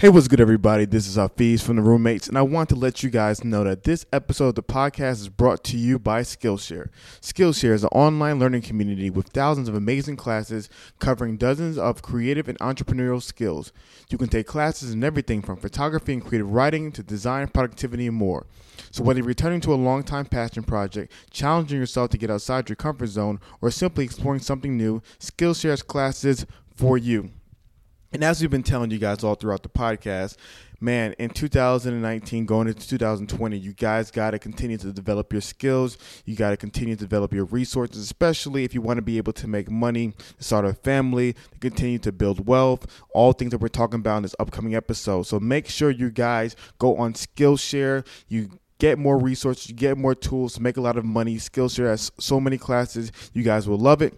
Hey, what's good, everybody? This is Hafeez from the Roommates, and I want to let you guys know that this episode of the podcast is brought to you by Skillshare. Skillshare is an online learning community with thousands of amazing classes covering dozens of creative and entrepreneurial skills. You can take classes in everything from photography and creative writing to design, productivity, and more. So, whether you're returning to a long-time passion project, challenging yourself to get outside your comfort zone, or simply exploring something new, Skillshare has classes for you. And as we've been telling you guys all throughout the podcast, man, in 2019, going into 2020, you guys got to continue to develop your skills. You got to continue to develop your resources, especially if you want to be able to make money, start a family, continue to build wealth, all things that we're talking about in this upcoming episode. So make sure you guys go on Skillshare. You get more resources, you get more tools to make a lot of money. Skillshare has so many classes. You guys will love it.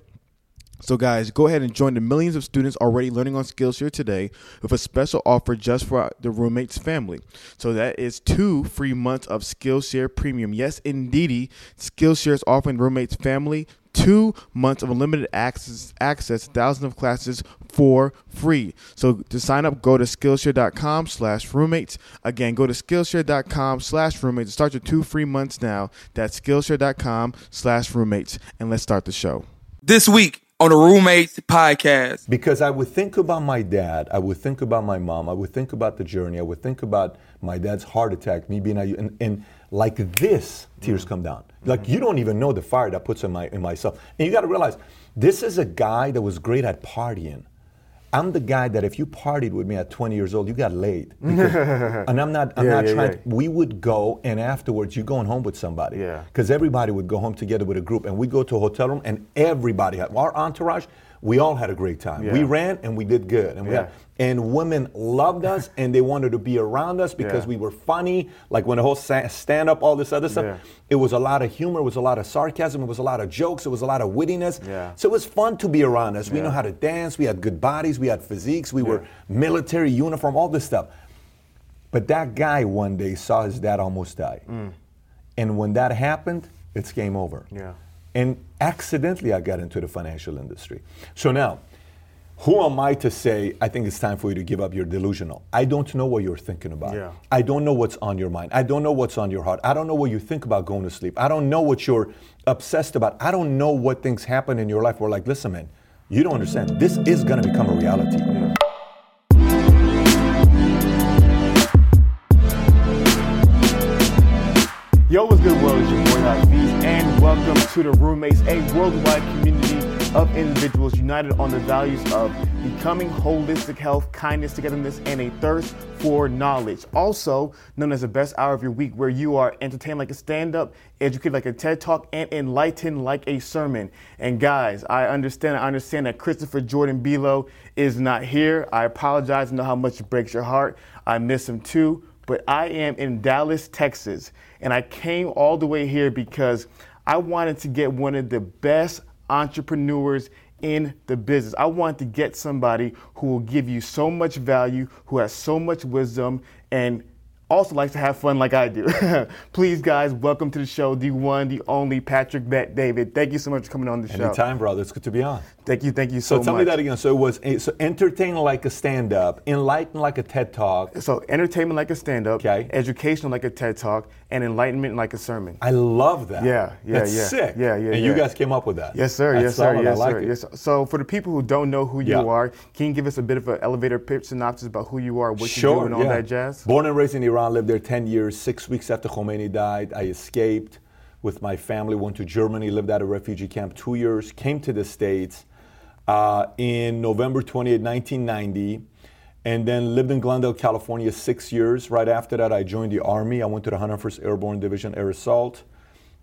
So, guys, go ahead and join the millions of students already learning on Skillshare today with a special offer just for the roommates family. So, that is two free months of Skillshare Premium. Yes, indeedy, Skillshare is offering roommates family two months of unlimited access, access thousands of classes for free. So to sign up, go to Skillshare.com slash roommates. Again, go to Skillshare.com slash roommates. Start your two free months now. That's Skillshare.com slash roommates. And let's start the show. This week on the Roommates Podcast. Because I would think about my dad, I would think about my mom, I would think about the journey, I would think about my dad's heart attack, me being, and, and like this, tears come down. Like you don't even know the fire that puts in my in myself. And you got to realize, this is a guy that was great at partying. I'm the guy that if you partied with me at 20 years old, you got laid. Because, and I'm not, I'm Yeah, not yeah, trying. yeah. To, we would go, and afterwards, you're going home with somebody. Yeah. Because everybody would go home together with a group, and we go to a hotel room, and everybody had our entourage. We all had a great time. We ran, and we did good, and we Yeah. had, and women loved us, and they wanted to be around us because Yeah. we were funny. Like when the whole stand up, all this other stuff. Yeah. It was a lot of humor. It was a lot of sarcasm. It was a lot of jokes. It was a lot of wittiness. Yeah. So it was fun to be around us. We Yeah. know how to dance. We had good bodies. We had physiques. We were military uniform, all this stuff. But that guy one day saw his dad almost die. Mm. And when that happened, it's game over. Yeah. And accidentally, I got into the financial industry. So now, who am I to say, I think it's time for you to give up your delusional? I don't know what you're thinking about. Yeah. I don't know what's on your mind. I don't know what's on your heart. I don't know what you think about going to sleep. I don't know what you're obsessed about. I don't know what things happen in your life where, like, listen, man, you don't understand. This is going to become a reality. Yo, what's good, welcome to the Roommates, a worldwide community of individuals united on the values of becoming holistic health, kindness, togetherness, and a thirst for knowledge. Also known as the best hour of your week, where you are entertained like a stand-up, educated like a TED Talk, and enlightened like a sermon. And guys, I understand. I understand that Christopher Jordan Belo is not here. I apologize. I know how much it breaks your heart. I miss him too but I am in Dallas, Texas, and I came all the way here because I wanted to get one of the best entrepreneurs in the business. I want to get somebody who will give you so much value, who has so much wisdom, and also likes to have fun like I do. Please, guys, welcome to the show, the one, the only Patrick Bet-David. Thank you so much for coming on the show. Anytime, brother. It's good to be on. Thank you, thank you so, much. So, tell much. me that again. So it was so entertain like a stand-up, enlighten like a TED Talk. So, entertainment like a stand-up, Okay. educational like a TED Talk, and enlightenment like a sermon. I love that. Yeah, yeah, That's yeah. sick. Yeah, yeah, And you guys came up with that. Yes, sir. That's yes, sir. Yes, I like sir. it. Yes. So, for the people who don't know who you Yeah. are, can you give us a bit of an elevator pitch synopsis about who you are, what Sure, you do, and all yeah. that jazz? Born and raised in Iran, lived there 10 years. Six weeks after Khomeini died, I escaped with my family, went to Germany, lived at a refugee camp two years, came to the States uh, in November 28, 1990, and then lived in Glendale, California six years. Right after that, I joined the Army. I went to the 101st Airborne Division Air Assault.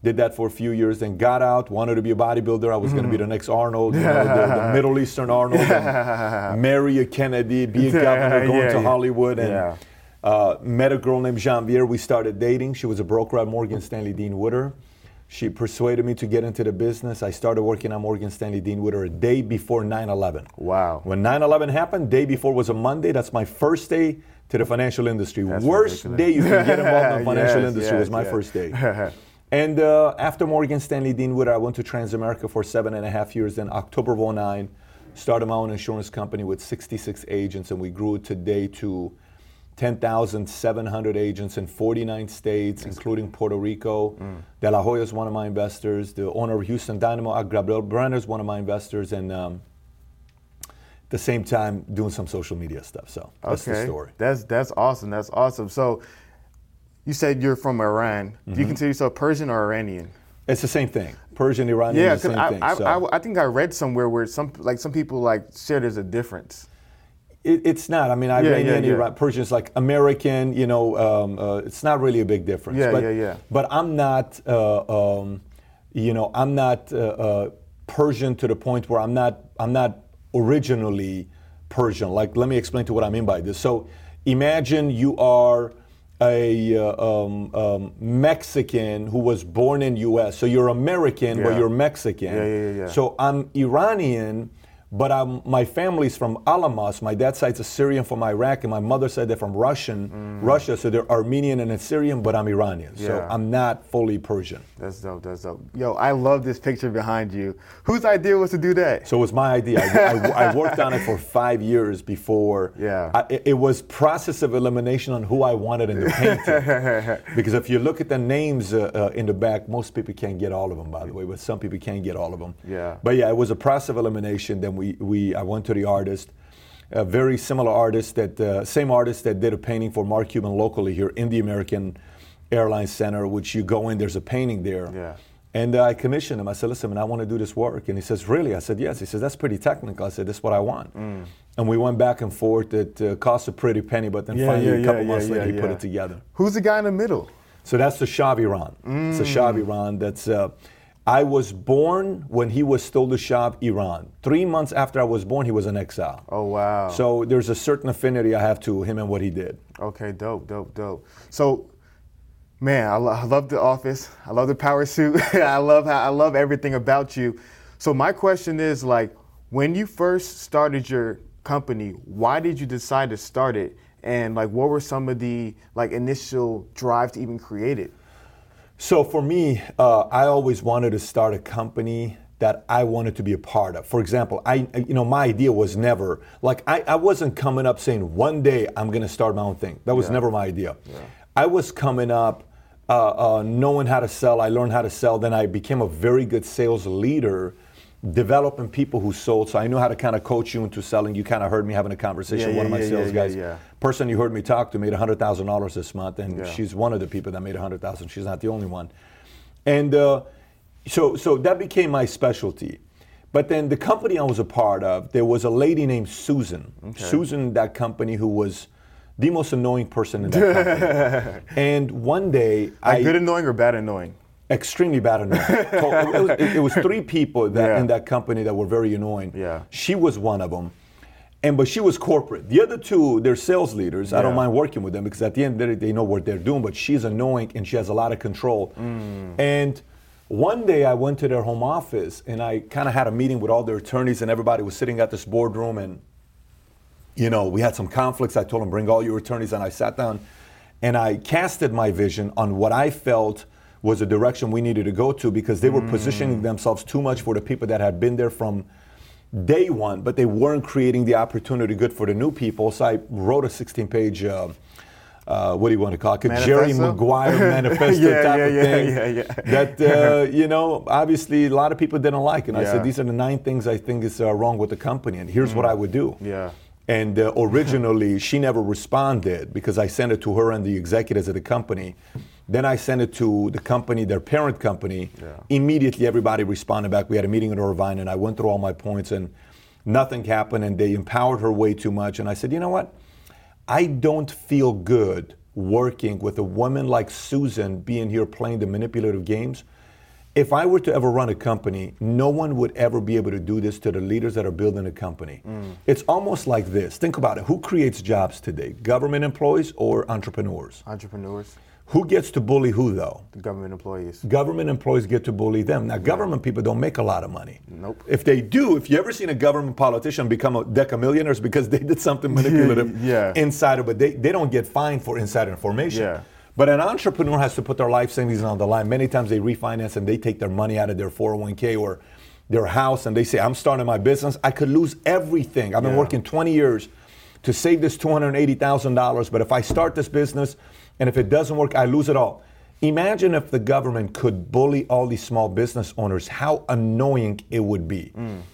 Did that for a few years, then got out, wanted to be a bodybuilder. I was going to be the next Arnold, you know, the, the Middle Eastern Arnold, marry a Kennedy, be a governor, going Yeah, into yeah. Hollywood, and Yeah. uh, met a girl named Jean Janvier. We started dating. She was a broker at Morgan Stanley Dean Witter. She persuaded me to get into the business. I started working at Morgan Stanley Dean Witter a day before 9 11. Wow. When 9 11 happened, day before was a Monday. That's my first day to the financial industry. That's Worst ridiculous. day you can get involved in the financial Yes, industry yes, was my yes. first day. and uh, after Morgan Stanley Dean Witter, I went to Transamerica for seven and a half years. Then October of 09, started my own insurance company with 66 agents, and we grew it today to 10,700 agents in 49 states, including Puerto Rico. De La Hoya is one of my investors. The owner of Houston Dynamo, Gabriel Brener, is one of my investors. And um, at the same time, doing some social media stuff. So that's the story. That's that's awesome. That's awesome. So you said you're from Iran. Do Mm-hmm. you consider yourself Persian or Iranian? It's the same thing. Persian, Iranian Yeah, is the same I, thing. I, so. I, I think I read somewhere where some like some people like share there's a difference. It, it's not. I mean, Iranian, yeah, yeah. Iran, Persian is like American. You know, um, uh, it's not really a big difference. Yeah, but, yeah, yeah. But I'm not. Uh, um, you know, I'm not uh, uh, Persian to the point where I'm not. I'm not originally Persian. Like, let me explain to what I mean by this. So, imagine you are a uh, um, um, Mexican who was born in U.S. So you're American, but you're Mexican. Yeah, yeah, yeah, yeah. So I'm Iranian, but I'm, my family's from Alamos. My dad's side's Assyrian from Iraq, and my mother's side they're from Russian, Russia. So they're Armenian and Assyrian, but I'm Iranian. So Mm. I'm not fully Persian. That's dope. That's dope. Yo, I love this picture behind you. Whose idea was to do that? So it was my idea. I, I- I worked on it for five years before. Yeah. I, it- it was process of elimination on who I wanted in the painting. because if you look at the names uh, uh, in the back, most people can't get all of them, by the way, but some people can get all of them. Yeah. But yeah, it was a process of elimination. Then we, we I went to the artist, a very similar artist that uh, same artist that did a painting for Mark Cuban locally here in the American Airlines Center, which you go in, there's a painting there. Yeah. And uh, I commissioned him. I said, listen, man, I want to do this work. And he says, really? I said, yes. He says, that's pretty technical. I said, that's what I want. Mm. And we went back and forth. It uh, cost a pretty penny, but then finally, a couple months later, he put it together. Who's the guy in the middle? So that's the Shah of Iran. It's the Shah of Mm. Iran. That's. Uh, I was born when he was still the Shah of Iran. Three months after I was born, he was in exile. Oh wow. So there's a certain affinity I have to him and what he did. Okay, dope, dope, dope. So, man, I, lo- I love the office. I love the power suit. I love how I love everything about you. So my question is like, when you first started your company, why did you decide to start it? And like, what were some of the like initial drive to even create it? So for me, uh, I always wanted to start a company that I wanted to be a part of. For example, I, you know, my idea was never like I, I wasn't coming up saying one day I'm going to start my own thing. That was Yeah. never my idea. I was coming up uh, uh, knowing how to sell. I learned how to sell. Then I became a very good sales leader, developing people who sold. So I knew how to kind of coach you into selling. You kind of heard me having a conversation. Yeah, One of my yeah, sales yeah, guys. Person you heard me talk to made $100,000 this month, and Yeah. she's one of the people that made 100000 She's not the only one. And uh, so, so that became my specialty. But then the company I was a part of, there was a lady named Susan. Susan, that company, who was the most annoying person in that company. and one day, Like I good annoying or bad annoying? extremely bad annoying. So it, was, it- it was three people that Yeah. in that company that were very annoying. Yeah. She was one of them. And but she was corporate. The other two, they're sales leaders. I don't mind working with them because at the end the they know what they're doing. But she's annoying and she has a lot of control. Mm. And one day I went to their home office and I kind of had a meeting with all their attorneys and everybody was sitting at this boardroom and you know, we had some conflicts. I told them, bring all your attorneys. And I sat down and I casted my vision on what I felt was the direction we needed to go to because they were positioning themselves too much for the people that had been there from day one, but they weren't creating the opportunity good for the new people. So I wrote a 16 page. Uh, uh, what do you want to call it? A Jerry Manifesto? Maguire manifesto Yeah, type yeah, of yeah, thing yeah, yeah. that uh, you know obviously a lot of people didn't like, and I said these are the nine things I think is uh, wrong with the company, and here's what I would do. Mm. Yeah. And uh, originally, she never responded because I sent it to her and the executives of the company. Then I sent it to the company, their parent company. Yeah. Immediately, everybody responded back. We had a meeting in Irvine, and I went through all my points, and nothing happened. And they empowered her way too much. And I said, you know what? I don't feel good working with a woman like Susan being here playing the manipulative games. If I were to ever run a company, no one would ever be able to do this to the leaders that are building a company. Mm. It's almost like this. Think about it. Who creates jobs today? Government employees or entrepreneurs? Entrepreneurs, Who gets to bully who though? the government employees. Government employees get to bully them. Now, government people don't make a lot of money. Nope. If they do, if you ever seen a government politician become a deck of millionaires because they did something manipulative Yeah. insider, but they, they don't get fined for insider information. Yeah. But an entrepreneur has to put their life savings on the line. Many times they refinance and they take their money out of their 401k or their house and they say, I'm starting my business. I could lose everything. I've been Yeah. working 20 years to save this $280,000, but if I start this business and if it doesn't work, I lose it all. Imagine if the government could bully all these small business owners, how annoying it would be.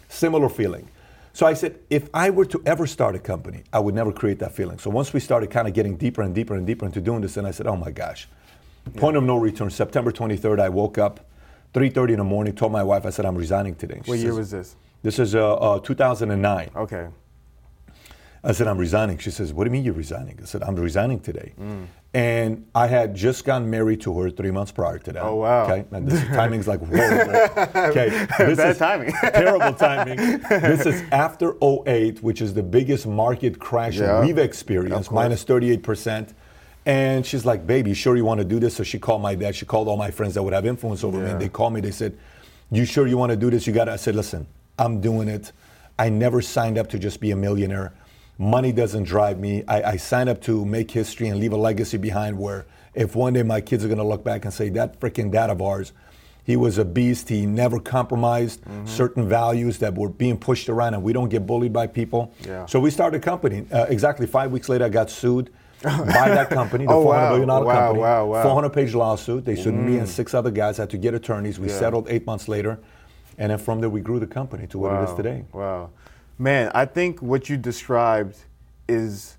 Similar feeling. So I said, if I were to ever start a company, I would never create that feeling. So once we started kind of getting deeper and deeper and deeper into doing this, and I said, oh my gosh, point of no return. September 23rd, I woke up, 3:30 in the morning, told my wife, I said, I'm resigning today. She What year was this? This is uh, uh, 2009. Okay. I said, I'm resigning. She says, What do you mean you're resigning? I said, I'm resigning today. Mm. And I had just gotten married to her three months prior to that. Oh, wow. Okay. And this timing's like horrible. Okay. This Bad is timing. terrible timing. This is after 08, which is the biggest market crash Yeah. we've experienced, minus 38%. And she's like, baby, you sure you want to do this? So she called my dad. She called all my friends that would have influence over me. And they called me. They said, you sure you want to do this? You got to. I said, listen, I'm doing it. I never signed up to just be a millionaire. Money doesn't drive me. I, I signed up to make history and leave a legacy behind where if one day my kids are going to look back and say, that freaking dad of ours, he was a beast. He never compromised Mm-hmm. certain values that were being pushed around, and we don't get bullied by people. Yeah. So we started a company. Uh, exactly five weeks later, I got sued by that company, the Oh, $400 wow. billion dollar Wow, company. wow, wow. 400 page lawsuit. They sued me and six other guys. had to get attorneys. We Yeah. settled eight months later. And then from there, we grew the company to what it is today. Wow. Man, I think what you described is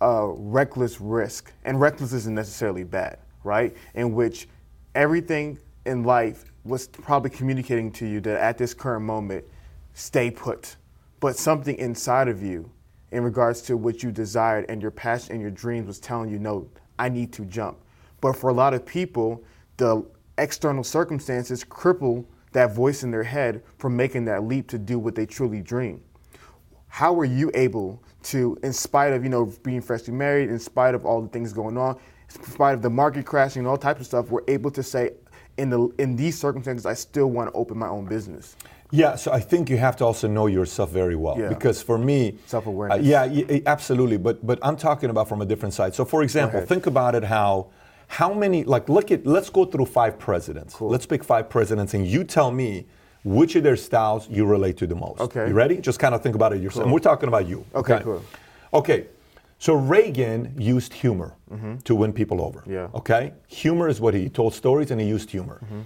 a reckless risk. And reckless isn't necessarily bad, right? In which everything in life was probably communicating to you that at this current moment, stay put. But something inside of you, in regards to what you desired and your passion and your dreams, was telling you, no, I need to jump. But for a lot of people, the external circumstances cripple that voice in their head from making that leap to do what they truly dream. How were you able to, in spite of you know being freshly married, in spite of all the things going on, in spite of the market crashing and all types of stuff, were able to say, in the in these circumstances, I still want to open my own business. Yeah, so I think you have to also know yourself very well. Yeah. Because for me, Self-awareness. uh, yeah, y- absolutely. But but I'm talking about from a different side. So for example, think about it how how many like look at let's go through five presidents. Let's pick five presidents, and you tell me which of their styles you relate to the most. Okay. You ready? Just kind of think about it yourself. And we're talking about you. Okay, cool. Okay. So Reagan used humor mm-hmm. to win people over. Mm-hmm. Yeah. Okay. Humor is what he, he told stories and he used humor. Mm-hmm.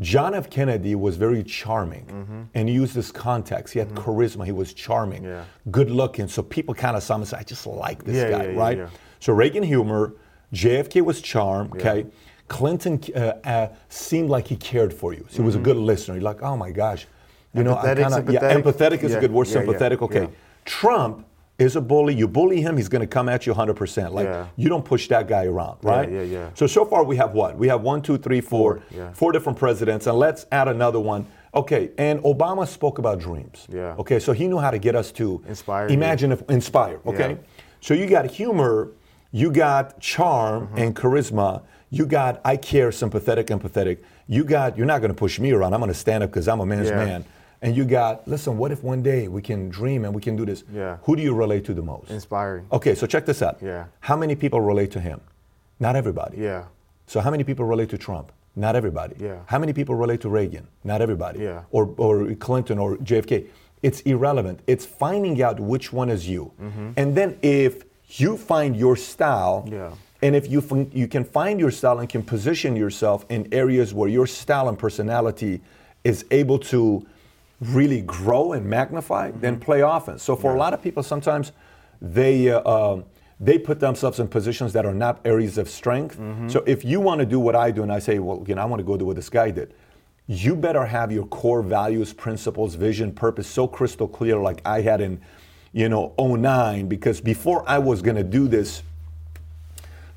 John F. Kennedy was very charming mm-hmm. and he used this context. He had charisma. He was charming, Yeah. good looking. So people kind of saw him and said, I just like this Yeah, guy, yeah, right? yeah. So Reagan humor, JFK was charm, okay? Clinton uh, uh, seemed like he cared for you. So he was a good listener. You're like, oh my gosh. You know, I Mm-hmm. Empathetic, kinda, yeah, empathetic is Yeah, a good word. yeah, sympathetic, okay. Trump is a bully. You bully him, he's going to come at you 100%. Like, you don't push that guy around, right? yeah, yeah. So, so far we have what? We have one, two, three, four, Four, different presidents, and let's add another one. Okay, and Obama spoke about dreams. Yeah. Okay, so he knew how to get us to Inspire you. Imagine if inspire. Okay, so you got humor, you got charm Mm-hmm. and charisma, you got I care, sympathetic, empathetic. You got you're not going to push me around. I'm going to stand up because I'm a man's Yeah. man. And you got listen. What if one day we can dream and we can do this? Yeah. Who do you relate to the most? Inspiring. Okay, so check this out. Yeah. How many people relate to him? Not everybody. Yeah. So how many people relate to Trump? Not everybody. Yeah. How many people relate to Reagan? Not everybody. Yeah. Or, or Clinton or JFK. It's irrelevant. It's finding out which one is you. And then if you find your style, Mm-hmm. Yeah. And if you, you can find your style and can position yourself in areas where your style and personality is able to really grow and magnify, Mm-hmm. then play offense. So for a lot of people, sometimes they uh, um, they put themselves in positions that are not areas of strength. Mm-hmm. So if you want to do what I do, and I say, well, you know, I want to go do what this guy did. You better have your core values, principles, vision, purpose so crystal clear, like I had in, you know, 09. Because before I was going to do this,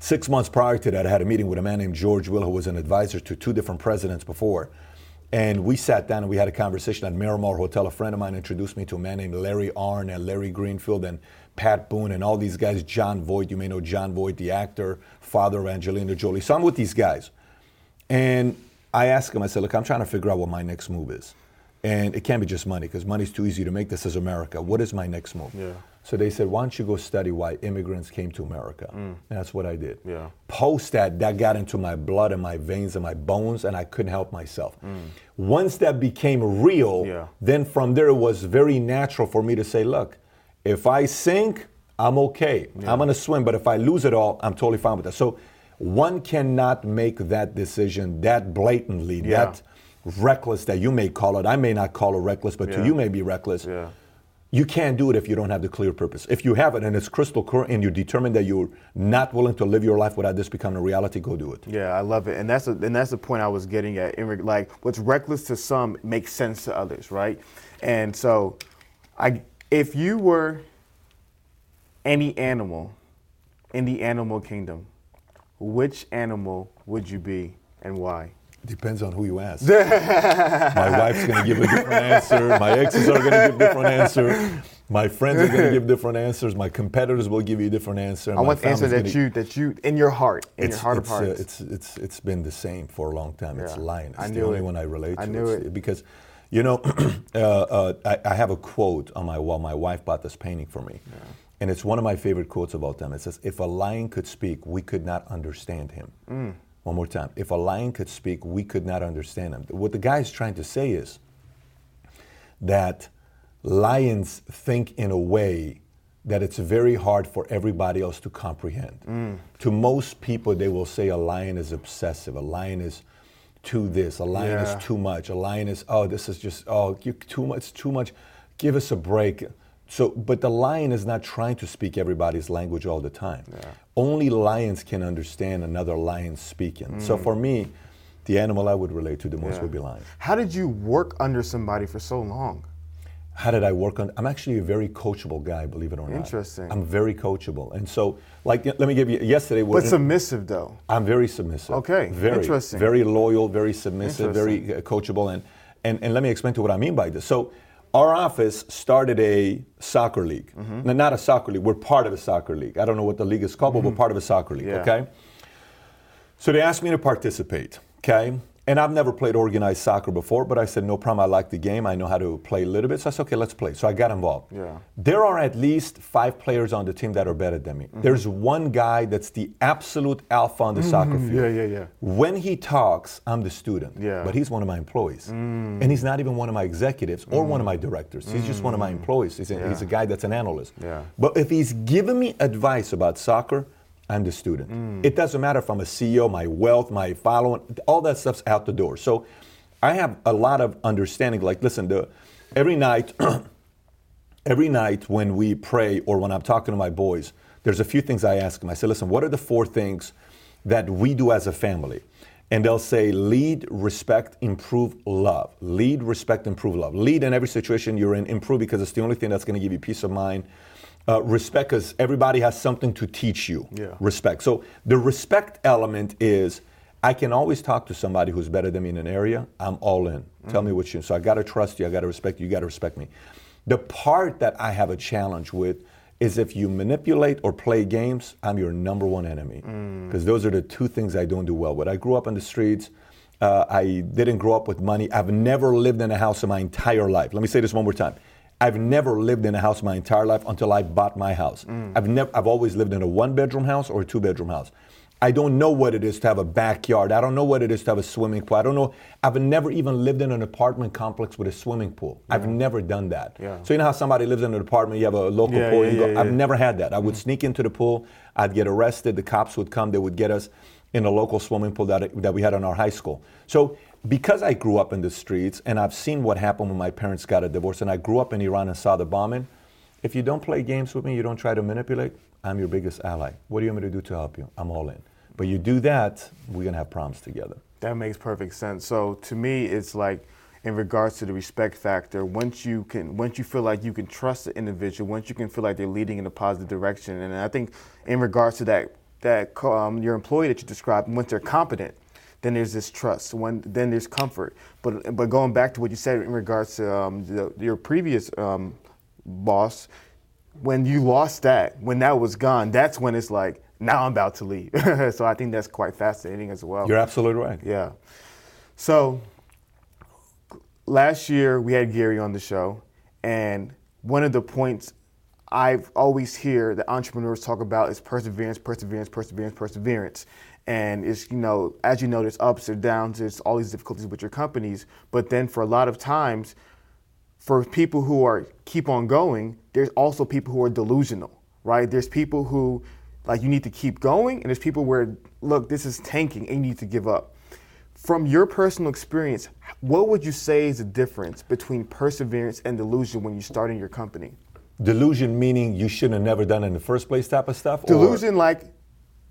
Six months prior to that, I had a meeting with a man named George Will, who was an advisor to two different presidents before. And we sat down and we had a conversation at Miramar Hotel. A friend of mine introduced me to a man named Larry Arnn and Larry Greenfield and Pat Boone and all these guys. Jon Voight, you may know Jon Voight, the actor, father of Angelina Jolie. So I'm with these guys. And I asked him, I said, look, I'm trying to figure out what my next move is. And it can't be just money because money's too easy to make. This is America. What is my next move? Yeah. So they said, why don't you go study why immigrants came to America? And that's what I did. Mm. Yeah. Post that, that got into my blood and my veins and my bones, and I couldn't help myself. Once that became real, Mm. Yeah. then from there it was very natural for me to say, look, if I sink, I'm okay. I'm going to swim, but if I lose it all, I'm totally fine with that. So one cannot make that decision that blatantly, Yeah. that reckless that you may call it. I may not call it reckless, but to you may be reckless. You can't do it if you don't have the clear purpose. If you have it and it's crystal clear and you're determined that you're not willing to live your life without this becoming a reality, go do it. Yeah, I love it, and that's a, and that's the point I was getting at. Like, what's reckless to some makes sense to others, right? And so, I if you were any animal in the animal kingdom, which animal would you be and why? Depends on who you ask. my wife's going to give a different answer. My exes are going to give different answer. My friends are going to give different answers. My competitors will give you a different answer. I want the answer that you that you in your heart, in your it's, heart of it's, uh, hearts. it's it's it's been the same for a long time. It's Yeah. lion. I It's the knew only it. one I relate to. I knew It's- it. because, you know, uh, uh, I, I have a quote on my wall. My wife bought this painting for me, and it's one of my favorite quotes of all time. It says, "If a lion could speak, we could not understand him." Mm. One more time. If a lion could speak, we could not understand him. What the guy is trying to say is that lions think in a way that it's very hard for everybody else to comprehend. Mm. To most people, they will say a lion is obsessive, a lion is too this, a lion Yeah. is too much, a lion is, oh, this is just, oh, you too much, too much, give us a break. So, but the lion is not trying to speak everybody's language all the time. Only lions can understand another lion speaking. So for me, the animal I would relate to the most Mm. Yeah. would be lion. How did you work under somebody for so long? How did I work on? I'm actually a very coachable guy, believe it or not. Interesting. I'm very coachable, and so like let me give you yesterday. But submissive though. I'm very submissive. Okay, Very, interesting. Very loyal, very submissive, very coachable, and, and and let me explain to you what I mean by this. So, our office started a soccer league. Mm-hmm. No, not a soccer league. We're part of a soccer league. I don't know what the league is called, but we're part of a soccer league. Mm-hmm. Yeah. Okay. So they asked me to participate. Okay. And I've never played organized soccer before, but I said, no problem. I like the game. I know how to play a little bit. So I said, okay, let's play. So I got involved. Yeah. There are at least five players on the team that are better than me. Mm-hmm. There's one guy that's the absolute alpha on the soccer field. Yeah, yeah, yeah. When he talks, I'm the student. Yeah. Mm. But he's one of my employees. Mm. And he's not even one of my executives or one of my directors. He's just one of my employees. He's a, he's a guy that's an analyst. Mm. Yeah. But if he's giving me advice about soccer, I'm the student. Mm. It doesn't matter if I'm a CEO, my wealth, my following, all that stuff's out the door. So I have a lot of understanding. Like, listen, the, every night, every night when we pray or when I'm talking to my boys, there's a few things I ask them. I say, listen, what are the four things that we do as a family? And they'll say, lead, respect, improve, love. Lead, respect, improve, love. Lead in every situation you're in, improve because it's the only thing that's going to give you peace of mind. Uh, respect because everybody has something to teach you. Yeah. Respect. So the respect element is I can always talk to somebody who's better than me in an area. I'm all in. Tell me what you. So I got to trust you. I got to respect you. You got to respect me. The part that I have a challenge with is if you manipulate or play games, I'm your number one enemy. Because those are the two things I don't do well with. I grew up in the streets. Uh, I didn't grow up with money. I've never lived in a house in my entire life. Let me say this one more time. I've never lived in a house my entire life until I bought my house. Mm. I've never I've always lived in a one bedroom house or a two bedroom house. I don't know what it is to have a backyard. I don't know what it is to have a swimming pool. I don't know. I've never even lived in an apartment complex with a swimming pool. I've never done that. Yeah. So you know how somebody lives in an apartment, you have a local Yeah, pool, yeah, you go, yeah, I've yeah. never had that. I would mm. sneak into the pool, I'd get arrested, the cops would come, they would get us in a local swimming pool that, that we had in our high school. So because I grew up in the streets and I've seen what happened when my parents got a divorce and I grew up in Iran and saw the bombing, if you don't play games with me, you don't try to manipulate, I'm your biggest ally. What do you want me to do to help you? I'm all in. But you do that, we're gonna have problems together. That makes perfect sense. So to me, it's like in regards to the respect factor. Once you can, once you feel like you can trust the individual, once you can feel like they're leading in a positive direction, and I think in regards to that, that um, your employee that you described, once they're competent, then there's this trust. When then there's comfort. But but going back to what you said in regards to um, the, your previous um, boss, when you lost that, when that was gone, that's when it's like now I'm about to leave. so I think that's quite fascinating as well. You're absolutely right. Yeah. So last year we had Gary on the show, and one of the points I've always hear that entrepreneurs talk about is perseverance, perseverance, perseverance, perseverance. And it's you know, as you know, there's ups or downs, there's all these difficulties with your companies. But then for a lot of times, for people who are keep on going, there's also people who are delusional, right? There's people who, like, you need to keep going, and there's people where, look, this is tanking and you need to give up. From your personal experience, what would you say is the difference between perseverance and delusion when you're starting your company? Delusion meaning you shouldn't have never done it in the first place type of stuff? or- Delusion, like,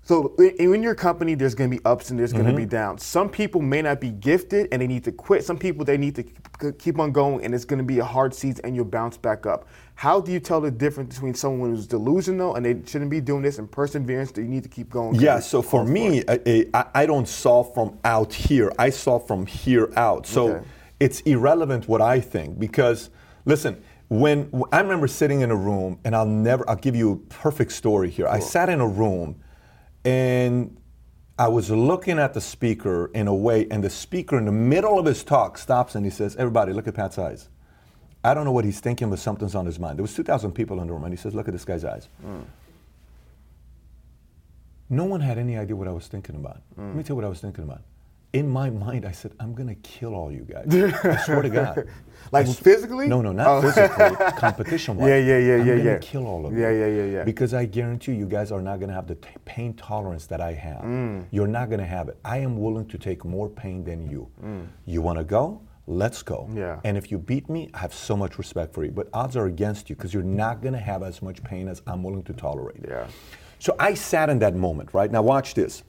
so in in your company, there's going to be ups and there's going to Mm-hmm. be downs. Some people may not be gifted and they need to quit. Some people they need to keep on going, and it's going to be a hard season, and you'll bounce back up. How do you tell the difference between someone who's delusional and they shouldn't be doing this, and perseverance that you need to keep going? Yeah, so for me, I, I, don't solve from out here. I solve from here out. So Okay. it's irrelevant what I think because, listen, when I remember sitting in a room, and I'll never, I'll give you a perfect story here. I sat in a room and I was looking at the speaker in a way, and the speaker in the middle of his talk stops and he says, Everybody, look at Pat's eyes. I don't know what he's thinking, but something's on his mind. There was 2,000 people in the room, and he says, Look at this guy's eyes. Hmm. No one had any idea what I was thinking about. Let me tell you what I was thinking about. In my mind, I said, I'm going to kill all you guys. I swear to God. Like I s- physically? No, no, not Oh. physically. Competition wise. Yeah, yeah, yeah, I'm yeah, gonna yeah. kill all of you. Yeah, yeah, yeah, yeah. Because I guarantee you guys are not going to have the t- pain tolerance that I have. Mm. You're not going to have it. I am willing to take more pain than you. Mm. You want to go? Let's go. Yeah. And if you beat me, I have so much respect for you. But odds are against you because you're not going to have as much pain as I'm willing to tolerate. Yeah. So I sat in that moment, right? Now watch this.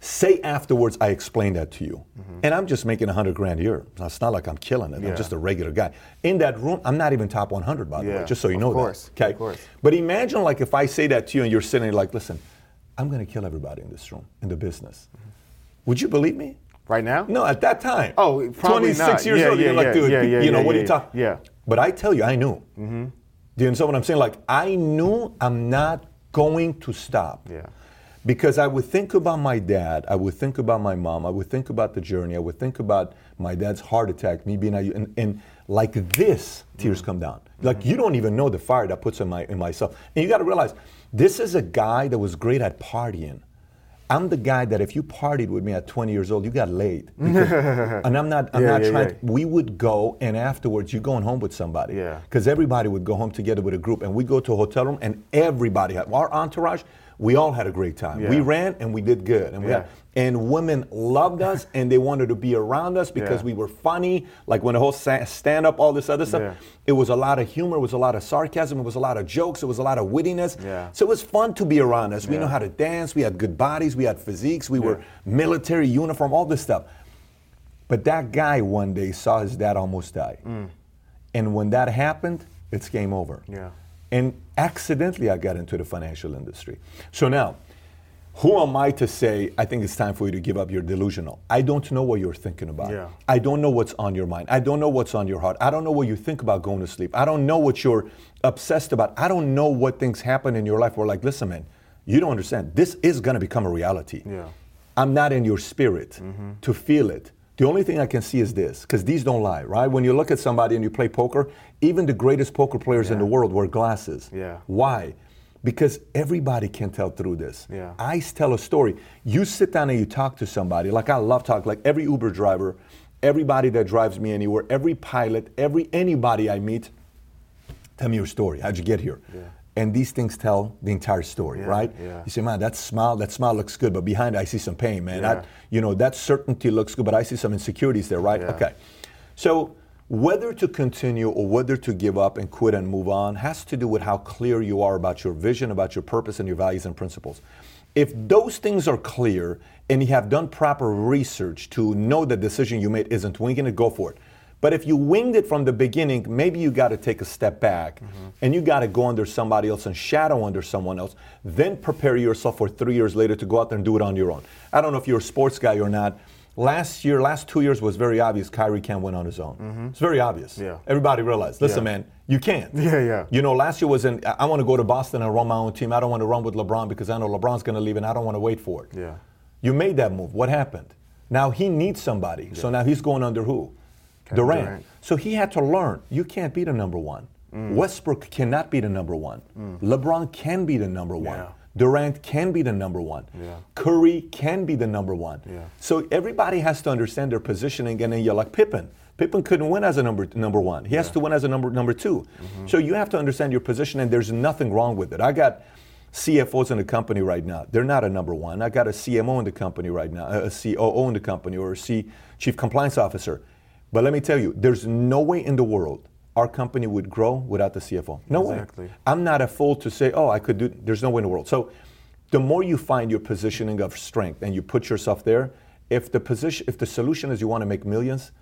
Say afterwards, I explained that to you. And I'm just making 100 grand a year. It's not like I'm killing it. Mm-hmm. Yeah. I'm just a regular guy. In that room, I'm not even top 100, by the way, just so you of know course, that. Okay. of course. But imagine like if I say that to you and you're sitting there like, listen, I'm going to kill everybody in this room, in the business. Would you believe me? Right now? No, at that time. Oh, probably 26 not. years Yeah, old. yeah, you're like, yeah, dude, yeah, yeah, you know, yeah, what are yeah, you talking? yeah. But I tell you, I knew. Mm-hmm. Do you understand what I'm saying? Like, I knew I'm not going to stop. Yeah. Because I would think about my dad, I would think about my mom, I would think about the journey, I would think about my dad's heart attack, me being, and, and like this, tears come down. Like you don't even know the fire that puts in my in myself. And you got to realize, this is a guy that was great at partying. I'm the guy that if you partied with me at 20 years old, you got laid. Because- and I'm not, I'm Yeah, not yeah, trying. yeah. we would go, and afterwards, you're going home with somebody. Yeah. Because everybody would go home together with a group, and we go to a hotel room, and everybody had our entourage. We all had a great time. We ran, and we did good, and we Yeah. had, and women loved us, and they wanted to be around us because Yeah. we were funny. Like when the whole stand up, all this other stuff. Yeah. It was a lot of humor. It was a lot of sarcasm. It was a lot of jokes. It was a lot of wittiness. Yeah. So it was fun to be around us. We Yeah. know how to dance. We had good bodies. We had physiques. We were military uniform. All this stuff. But that guy one day saw his dad almost die. Mm. And when that happened, it's game over. Yeah. And accidentally, I got into the financial industry. So now, who am I to say, I think it's time for you to give up your delusional? I don't know what you're thinking about. Yeah. I don't know what's on your mind. I don't know what's on your heart. I don't know what you think about going to sleep. I don't know what you're obsessed about. I don't know what things happen in your life where, like, listen, man, you don't understand. This is going to become a reality. Yeah. I'm not in your spirit mm-hmm. to feel it. The only thing I can see is this, because these don't lie, right? When you look at somebody and you play poker, even the greatest poker players in the world wear glasses. Yeah. Why? Because everybody can tell through this. Yeah. I tell a story. You sit down and you talk to somebody. Like I love talk. Like every Uber driver, everybody that drives me anywhere, every pilot, every anybody I meet, tell me your story. How'd you get here? Yeah. And these things tell the entire story, Yeah, right? yeah. You say, man, that smile, that smile looks good, but behind it, I see some pain, man. Yeah. That, you know, that certainty looks good, but I see some insecurities there, right? Okay. So whether to continue or whether to give up and quit and move on has to do with how clear you are about your vision, about your purpose, and your values and principles. If those things are clear and you have done proper research to know the decision you made isn't winging it, go for it. But if you winged it from the beginning, maybe you got to take a step back mm-hmm. and you got to go under somebody else and shadow under someone else. Then prepare yourself for three years later to go out there and do it on your own. I don't know if you're a sports guy or not. Last year, last two years was very obvious. Kyrie can't win on his own. Mm-hmm. It's very obvious. Yeah. Everybody realized. Listen, Yeah. man, you can't. Yeah, yeah. You know, last year was in. I want to go to Boston and run my own team. I don't want to run with LeBron because I know LeBron's going to leave and I don't want to wait for it. Yeah. You made that move. What happened? Now he needs somebody. So now he's going under who? Durant. Durant. So he had to learn. You can't be the number one. Mm. Westbrook cannot be the number one. LeBron can be the number one. Yeah. Durant can be the number one. Yeah. Curry can be the number one. Yeah. So everybody has to understand their positioning, and then you're like Pippen. Pippen couldn't win as a number number one. He has to win as a number number 2 Mm-hmm. So you have to understand your position, and there's nothing wrong with it. I got CFOs in the company right now. They're not a number one. I got a CMO in the company right now, a COO in the company, or a C, Chief Compliance Officer. But let me tell you, there's no way in the world our company would grow without the CFO. No Exactly. way. I'm not a fool to say, oh, I could do. There's no way in the world. So, the more you find your positioning of strength and you put yourself there, if the position, if the solution is you want to make millions,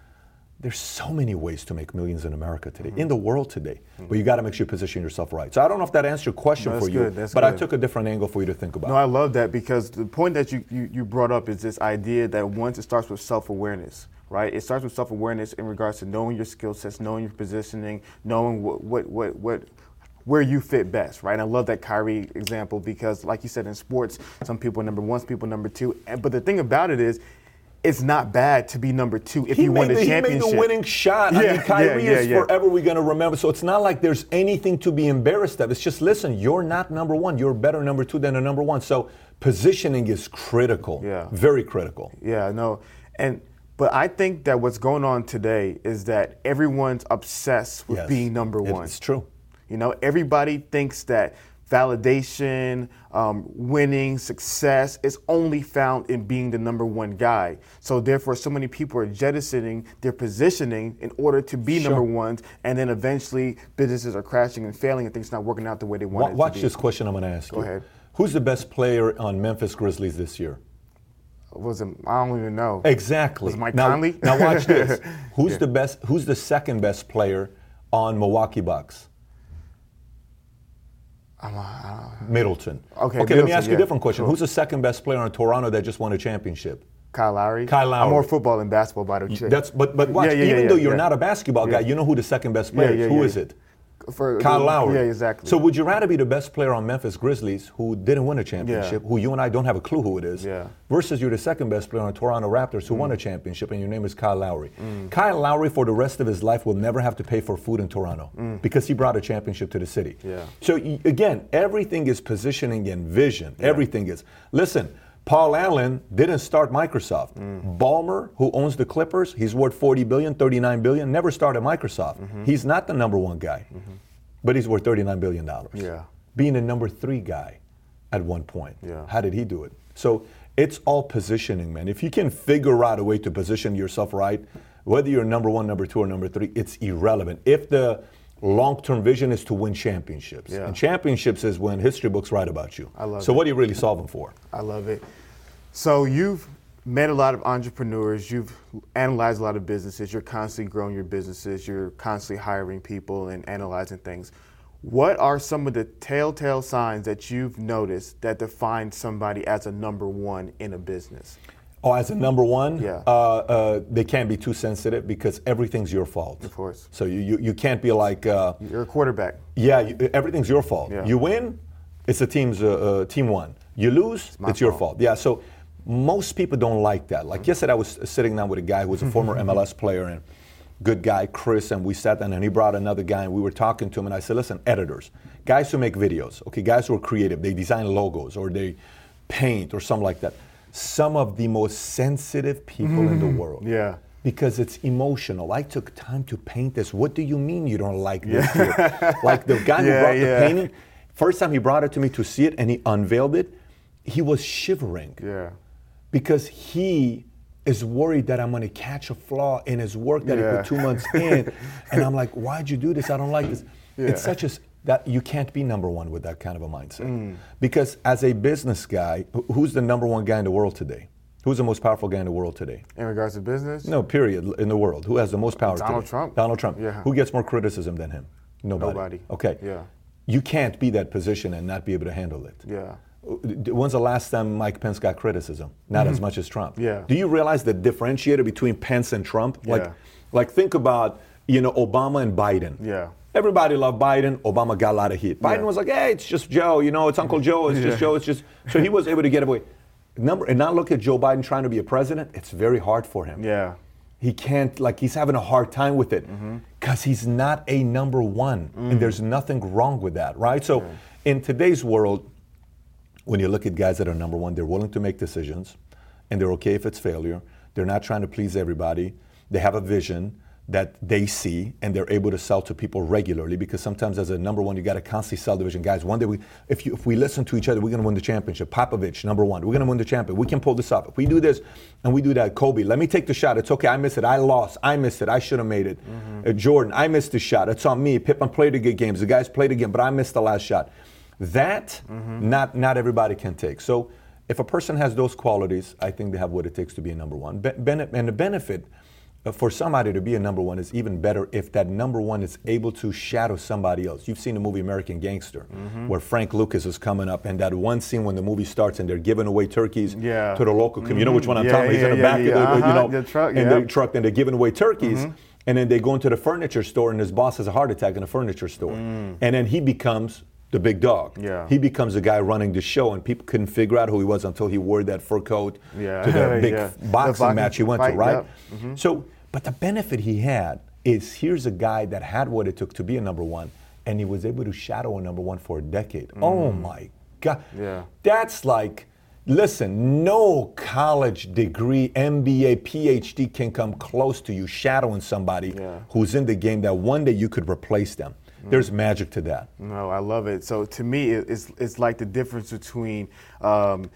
there's so many ways to make millions in America today, Mm-hmm. in the world today. But you got to make sure you position yourself right. So I don't know if that answered your question No, for you, good, but I took a different angle for you to think about. No, I love that because the point that you, you, you brought up is this idea that once it starts with self awareness, right? It starts with self awareness in regards to knowing your skill sets, knowing your positioning, knowing what, what, what, what where you fit best, right? And I love that Kyrie example because, like you said, in sports, some people are number one, some people are number two. And, but the thing about it is, it's not bad to be number two if he you win the the, he championship. made the winning shot. I Yeah, mean, Kyrie yeah, yeah, is yeah. forever we're going to remember. So it's not like there's anything to be embarrassed of. It's just listen, you're not number one. You're better number two than a number one. So positioning is critical. Yeah. Very critical. Yeah, no. And but I think that what's going on today is that everyone's obsessed with Yes. being number one. It's true. You know, everybody thinks that validation, um, winning, success is only found in being the number one guy. So therefore, so many people are jettisoning their positioning in order to be Sure. number ones, and then eventually businesses are crashing and failing, and things not working out the way they want Wa- it to Watch be. this question I'm going to ask Go you. ahead. Who's the best player on Memphis Grizzlies this year? Was it, I don't even know. Exactly. Was Mike now, Conley? now watch this. Who's Yeah. the best? Who's the second best player on Milwaukee Bucks? Middleton. Okay, Okay. let me ask you a different question. sure. Who's the second best player on Toronto that just won a championship? Kyle Lowry. Kyle I'm more football than basketball, by the way. That's but but watch. Yeah, even though you're not a basketball guy, you know who the second best player is. Who is it? For- Kyle Lowry. Yeah, exactly. So would you rather be the best player on Memphis Grizzlies who didn't win a championship, who you and I don't have a clue who it is, Yeah. Mm. versus you're the second best player on Toronto Raptors who won a championship and your name is Kyle Lowry. Kyle Lowry for the rest of his life will never have to pay for food in Toronto because he brought a championship to the city. Mm. Yeah. So again, everything is positioning and vision. Everything is. Listen, Paul Allen didn't start Microsoft. Mm. Ballmer, who owns the Clippers, he's worth 40 billion, 39 billion, never started Microsoft. Mm-hmm. He's not the number one guy, but he's worth 39 billion dollars. Yeah. Being the number three guy at one point. Yeah. How did he do it? So it's all positioning, man. If you can figure out a way to position yourself right, whether you're number one, number two, or number three, it's irrelevant. If the long-term vision is to win championships, Yeah. and championships is when history books write about you. I love so it. what are you really solving for? I love it. So you've met a lot of entrepreneurs. You've analyzed a lot of businesses. You're constantly growing your businesses. You're constantly hiring people and analyzing things. What are some of the telltale signs that you've noticed that define somebody as a number one in a business? Oh, as a number one, Yeah. uh, uh, they can't be too sensitive because everything's your fault. Of course. So you, you, you can't be like, uh, You're a quarterback. yeah, you, everything's your fault. Yeah. You win, it's the team's uh, uh, team won. You lose, my it's your fault. fault. Yeah. So most people don't like that. Like yesterday, I was sitting down with a guy who was a former MLS player and good guy, Chris, and we sat down and he brought another guy and we were talking to him and I said, listen, editors, guys who make videos, okay, guys who are creative, they design logos or they paint or something like that. Some of the most sensitive people in the mm-hmm. world Yeah. because it's emotional. I took time to paint this. What do you mean you don't like this? here? like the guy Yeah, who brought yeah. the painting, first time he brought it to me to see it and he unveiled it, he was shivering Yeah. because he is worried that I'm going to catch a flaw in his work that Yeah. he put two months in. and I'm like, why'd you do this? I don't like this. Yeah. It's such a that you can't be number one with that kind of a mindset. Mm. Because as a business guy, who's the number one guy in the world today? Who's the most powerful guy in the world today? In regards to business? No, period. In the world, who has the most power? Donald today? Trump. Donald Trump. Yeah. Who gets more criticism than him? Nobody. Nobody. Okay. Yeah. You can't be that position and not be able to handle it. Yeah. When's the last time Mike Pence got criticism? Not as much as Trump. Mm-hmm. Yeah. Do you realize the differentiator between Pence and Trump? Like, Yeah. like think about you know Obama and Biden. Yeah. Everybody loved Biden. Obama got a lot of heat. Biden Yeah. was like, "Hey, it's just Joe. You know, it's Uncle Joe. It's just Joe. It's just." So he was able to get away. Number and now look at Joe Biden trying to be a president. It's very hard for him. Yeah. He can't like he's having a hard time with it Mm-hmm. because he's not a number one, Mm. and there's nothing wrong with that, right? So, in today's world, when you look at guys that are number one, they're willing to make decisions and they're okay if it's failure. They're not trying to please everybody. They have a vision that they see and they're able to sell to people regularly because sometimes as a number one you got to constantly sell division. Guys one day we if, you, if we listen to each other we're going to win the championship. Popovich number one we're going to win the championship we can pull this off. If we do this and we do that kobe let me take the shot. It's okay. I missed it. I lost. I missed it. I should have made it. Uh, jordan i missed the shot. It's on me. Pippen played a good games. The guys played again but i missed the last shot. That not not everybody can take. So if a person has those qualities i think they have what it takes to be a number one. Be- and the benefit for somebody to be a number one is even better if that number one is able to shadow somebody else. You've seen the movie American Gangster, Mm-hmm. where Frank Lucas is coming up, and that one scene when the movie starts and they're giving away turkeys Yeah. to the local community. You know which one I'm Yeah, talking about? He's in the yeah, back yeah, of the, yeah. you know, Uh-huh, the truck, in yeah. Mm-hmm. the truck, and they're giving away turkeys. And then they go into the furniture store, and his boss has a heart attack in the furniture store. And then he becomes the big dog. Mm. Yeah. He becomes the guy running the show, and people couldn't figure out who he was until he wore that fur coat Yeah. to the big Yeah. The boxing boxing match he went to, right? Mm-hmm. So, but the benefit he had is here's a guy that had what it took to be a number one, and he was able to shadow a number one for a decade. Oh my God. Mm. Yeah. That's like, listen, no college degree, MBA, PhD can come close to you shadowing somebody Yeah. who's in the game that one day you could replace them. Mm. There's magic to that. No, I love it. So to me, it's it's like the difference between um,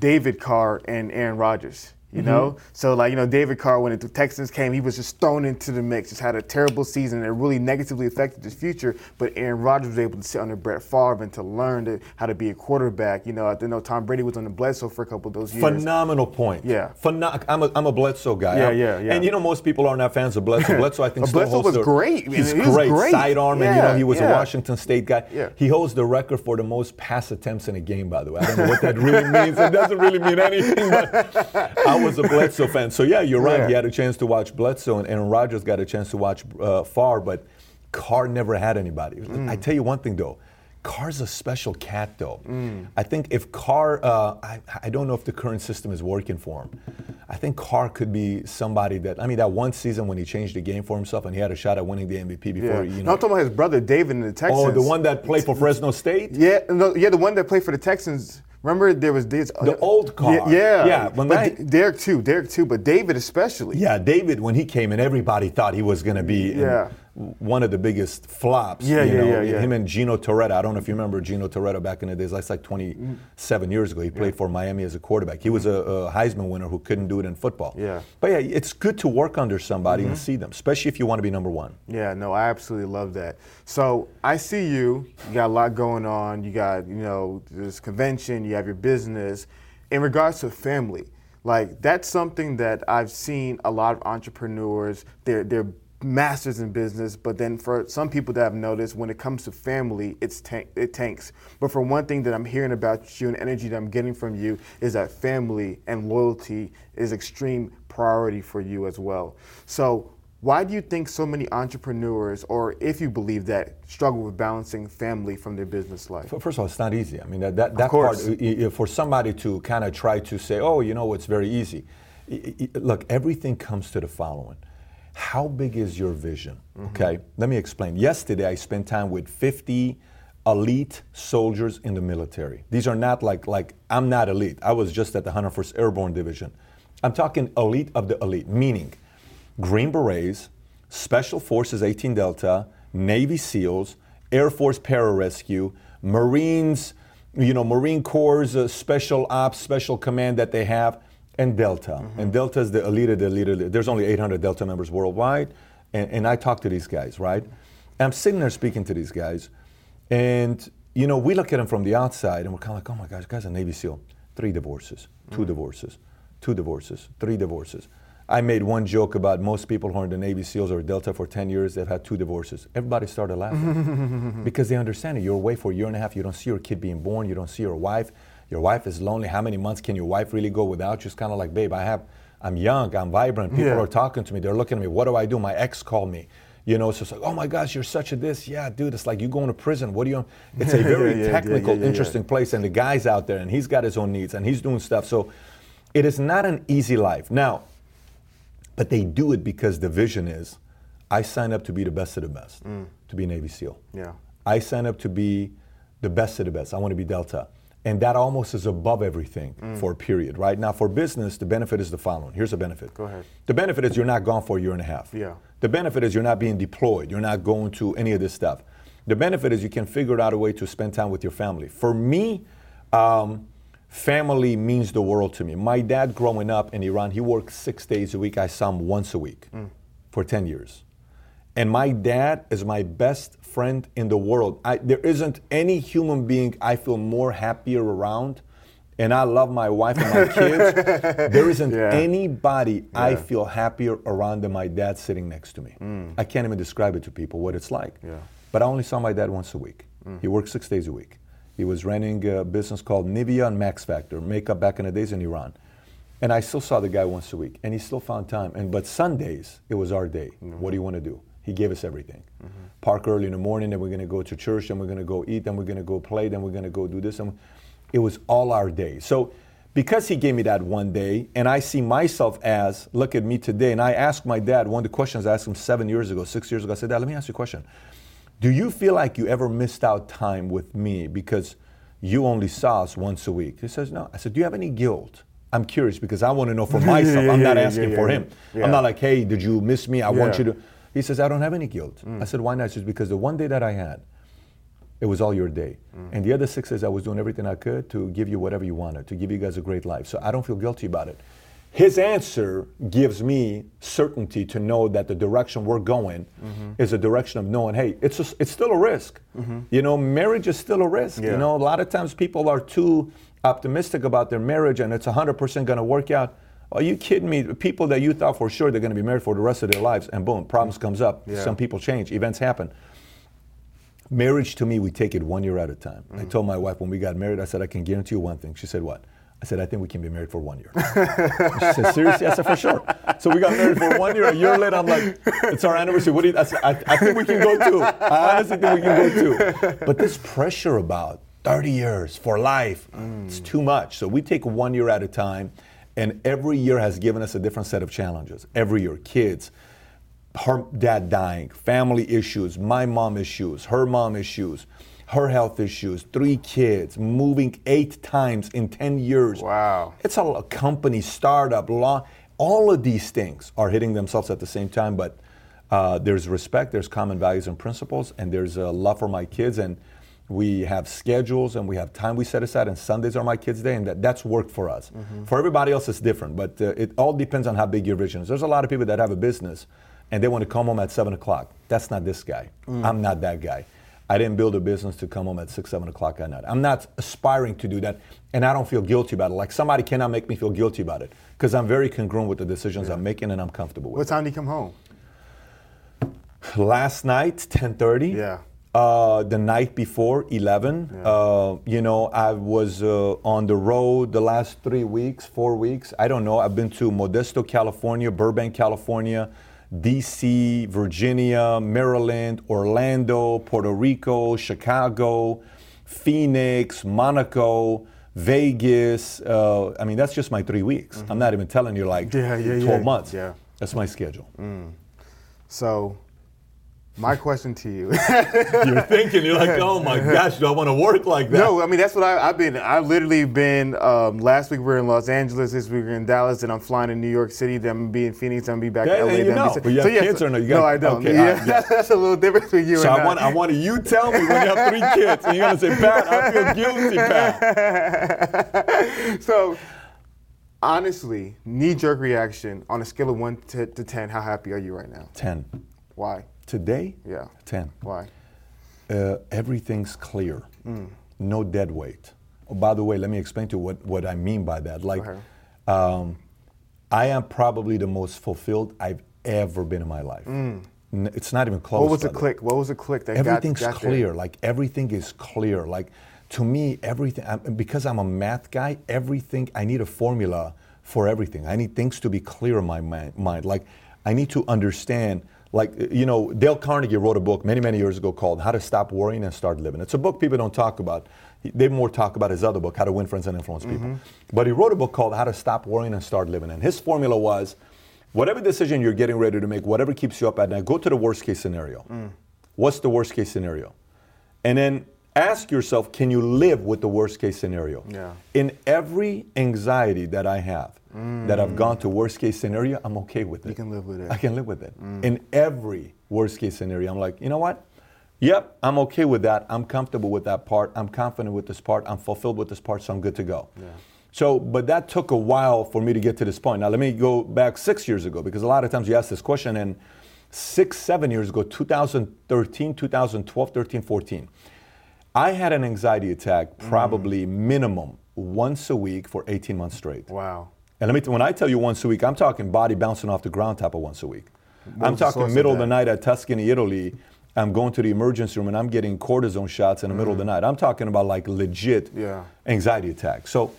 David Carr and Aaron Rodgers. You know, mm-hmm. so like you know, David Carr when the Texans came, he was just thrown into the mix. Just had a terrible season, and it really negatively affected his future. But Aaron Rodgers was able to sit under Brett Favre and to learn to, how to be a quarterback. You know, I didn't know Tom Brady was on the Bledsoe for a couple of those years. Phenomenal point. Yeah. Phenom- I'm, a, I'm a Bledsoe guy. Yeah, I'm- yeah, yeah. And you know, most people are not fans of Bledsoe. Bledsoe, I think, Bledsoe holds was the- great. He's he great. great. Sidearm, and you know, he was yeah. a Washington State guy. Yeah. He holds the record for the most pass attempts in a game, by the way. I don't know what that really means. It doesn't really mean anything, but I was a Bledsoe fan. So, yeah, you're right. Yeah. He had a chance to watch Bledsoe, and Aaron Rodgers got a chance to watch uh, Favre, but Carr never had anybody. Mm. I tell you one thing, though. Carr's a special cat, though. Mm. I think if Carr, uh, I, I don't know if the current system is working for him. I think Carr could be somebody that, I mean, that one season when he changed the game for himself and he had a shot at winning the MVP before, Yeah. you No, know. I'm talking about his brother David in the Texans. oh, the one that played for Fresno State? Yeah, no, yeah, the one that played for the Texans. Remember, there was this, The uh, old Carr. Yeah, yeah, but D- Derek too, Derek too, but David especially. Yeah, David, when he came in, everybody thought he was going to be in Yeah. One of the biggest flops. Yeah, you yeah, know, yeah, yeah. Him and Gino Torretta. I don't know if you remember Gino Torretta back in the days. That's like 27 years ago. He played for Miami as a quarterback. He was a, a Heisman winner who couldn't do it in football. Yeah. But yeah, it's good to work under somebody and mm-hmm. see them, especially if you want to be number one. Yeah, no, I absolutely love that. So I see you. You got a lot going on. You got, you know, this convention. You have your business. In regards to family, like that's something that I've seen a lot of entrepreneurs. They're they're masters in business, but then for some people that I've noticed, when it comes to family, it's tank, it tanks. But for one thing that I'm hearing about you and energy that I'm getting from you is that family and loyalty is extreme priority for you as well. So why do you think so many entrepreneurs, or if you believe that, struggle with balancing family from their business life? First of all, it's not easy. I mean, that, that, that part, for somebody to kind of try to say, oh, you know, it's very easy. Look, everything comes to the following. How big is your vision? Okay, let me explain. Yesterday, I spent time with 50 elite soldiers in the military. These are not like, like I'm not elite. I was just at the 101st Airborne Division. I'm talking elite of the elite, meaning Green Berets, Special Forces 18 Delta, Navy SEALs, Air Force Pararescue, Marines, you know, Marine Corps uh, Special Ops, Special Command that they have, and Delta. And mm-hmm. Delta is the elite of the elite. There's only 800 Delta members worldwide. And, and I talk to these guys, right? And I'm sitting there speaking to these guys. And, you know, we look at them from the outside and we're kind of like, oh my gosh, guy's a Navy SEAL. Three divorces, two mm. divorces, two divorces, three divorces. I made one joke about most people who are in the Navy SEALs or Delta for 10 years, they've had two divorces. Everybody started laughing because they understand it. You're away for a year and a half, you don't see your kid being born, you don't see your wife. Your wife is lonely. How many months can your wife really go without you? It's kind of like, babe, I have, I'm young, I'm vibrant. People Yeah. are talking to me, they're looking at me. What do I do? My ex called me. You know, so it's like, oh my gosh, you're such a this. Yeah, dude, it's like you going to prison. What do you? It's a very Yeah, technical, yeah, interesting place, and the guy's out there, and he's got his own needs, and he's doing stuff. So, it is not an easy life. Now, but they do it because the vision is, I sign up to be the best of the best, mm. to be Navy SEAL. Yeah. I sign up to be the best of the best. I want to be Delta. And that almost is above everything Mm. for a period, right? Now, for business, the benefit is the following. Here's the benefit. Go ahead. The benefit is you're not gone for a year and a half. Yeah. The benefit is you're not being deployed. You're not going to any of this stuff. The benefit is you can figure out a way to spend time with your family. For me, um, family means the world to me. My dad, growing up in Iran, he worked six days a week. I saw him once a week for 10 years. And my dad is my best friend in the world. I, there isn't any human being I feel more happier around. And I love my wife and my kids. there isn't Yeah. anybody I feel happier around than my dad sitting next to me. Mm. I can't even describe it to people what it's like. Yeah. But I only saw my dad once a week. Mm. He worked six days a week. He was running a business called Nivea and Max Factor, makeup back in the days in Iran. And I still saw the guy once a week, and he still found time. And but Sundays, it was our day. Mm-hmm. What do you want to do? He gave us everything. Park early in the morning, then we're going to go to church, then we're going to go eat, then we're going to go play, then we're going to go do this. And it was all our day. So because he gave me that one day, and I see myself as, look at me today, and I asked my dad, one of the questions I asked him seven years ago, six years ago, I said, Dad, let me ask you a question. Do you feel like you ever missed out time with me because you only saw us once a week? He says, No. I said, Do you have any guilt? I'm curious because I want to know for myself. I'm not yeah, asking yeah, for yeah, him. yeah. I'm not like, Hey, did you miss me? I want you to. He says, I don't have any guilt. I said, Why not? He says, Because the one day that I had, it was all your day. And the other six days, I was doing everything I could to give you whatever you wanted, to give you guys a great life. So I don't feel guilty about it. His answer gives me certainty to know that the direction we're going is a direction of knowing, hey, it's, a, it's still a risk. You know, marriage is still a risk. You know, a lot of times people are too optimistic about their marriage and it's 100% going to work out. Are you kidding me? People that you thought for sure they're going to be married for the rest of their lives, and boom, problems mm. comes up. Yeah. Some people change, events happen. Marriage to me, we take it one year at a time. I mm. told my wife when we got married, I said, I can guarantee you one thing. She said, What? I said, I think we can be married for one year. she said, Seriously? I said, For sure. So we got married for one year. A year later, I'm like, It's our anniversary. What do you, I, said, I, I think we can go too. I honestly think we can go too. But this pressure about 30 years for life, it's mm. too much. So we take one year at a time. And every year has given us a different set of challenges. Every year, kids, her dad dying, family issues, my mom issues, her mom issues, her health issues, three kids, moving eight times in 10 years. Wow. It's a, a company, startup, law. All of these things are hitting themselves at the same time, but uh, there's respect, there's common values and principles, and there's a love for my kids. And we have schedules and we have time we set aside, and Sundays are my kids' day, and that, that's worked for us. For everybody else, it's different, but uh, it all depends on how big your vision is. There's a lot of people that have a business and they want to come home at 7 o'clock. That's not this guy. I'm not that guy. I didn't build a business to come home at 6, 7 o'clock at night. I'm not aspiring to do that, and I don't feel guilty about it. Like somebody cannot make me feel guilty about it because I'm very congruent with the decisions I'm making and I'm comfortable with What time do you come home? last night 10.30 Yeah. Uh, the night before 11 uh, you know i was uh, on the road the last three weeks four weeks. I don't know. I've been to modesto california burbank california dc virginia maryland orlando puerto rico chicago phoenix monaco vegas. Uh, i mean that's just my three weeks. I'm not even telling you like Yeah, yeah, 12 yeah. months. Yeah. that's my schedule. So, my question to you. You're thinking, you're like, oh my gosh, do I want to work like that? no, I mean that's what I, I've been. I've literally been. Um, last week we were in Los Angeles. This week we're in Dallas, and I'm flying to New York City. Then I'm gonna be in Phoenix. Then I'm gonna be back Yeah, in LA. you then know, be- but you have yeah, kids so- or no? You no, I don't. okay, yeah, I- yeah. that's a little different between you So and I want, I want you tell me when you have three kids, and you're gonna say, Pat, I feel guilty, Pat. so, honestly, knee-jerk reaction on a scale of one to, to ten. How happy are you right now? Ten. Why? Today, Yeah. ten. Why? Uh, everything's clear. Mm. No dead weight. Oh, by the way, let me explain to you what, what I mean by that. Like, ahead. um, I am probably the most fulfilled I've ever been in my life. N- It's not even close. Mm. What was the click? What was the click that everything's got, got there? clear like everything is clear like to me everything I'm, because i'm a math guy everything i need a formula for everything i need things to be clear in my mind like i need to understand like you know dale carnegie wrote a book many many years ago called how to stop worrying and start living. It's a book people don't talk about. They more talk about his other book how to win friends and influence people. Mm-hmm. But he wrote a book called how to stop worrying and start living. And his formula was whatever decision you're getting ready to make whatever keeps you up at night go to the worst case scenario. Mm. What's the worst case scenario? And then ask yourself, can you live with the worst case scenario? Yeah. In every anxiety that I have, that I've gone to worst case scenario, I'm okay with it. You can live with it. I can live with it. Mm. In every worst case scenario, I'm like, you know what? Yep, I'm okay with that. I'm comfortable with that part. I'm confident with this part. I'm fulfilled with this part, so I'm good to go. So, but that took a while for me to get to this point. Now, let me go back six years ago because a lot of times you ask this question, and six, seven years ago, 2013, 2012, 13, 14, I had an anxiety attack mm. probably minimum once a week for 18 months straight. Wow. And let me, t- when I tell you once a week, I'm talking body bouncing off the ground type of once a week. What I'm was the source talking middle of the night at Tuscany, Italy. I'm going to the emergency room and I'm getting cortisone shots in the middle of the mm-hmm. night. I'm talking about like legit. Yeah. anxiety attacks. So,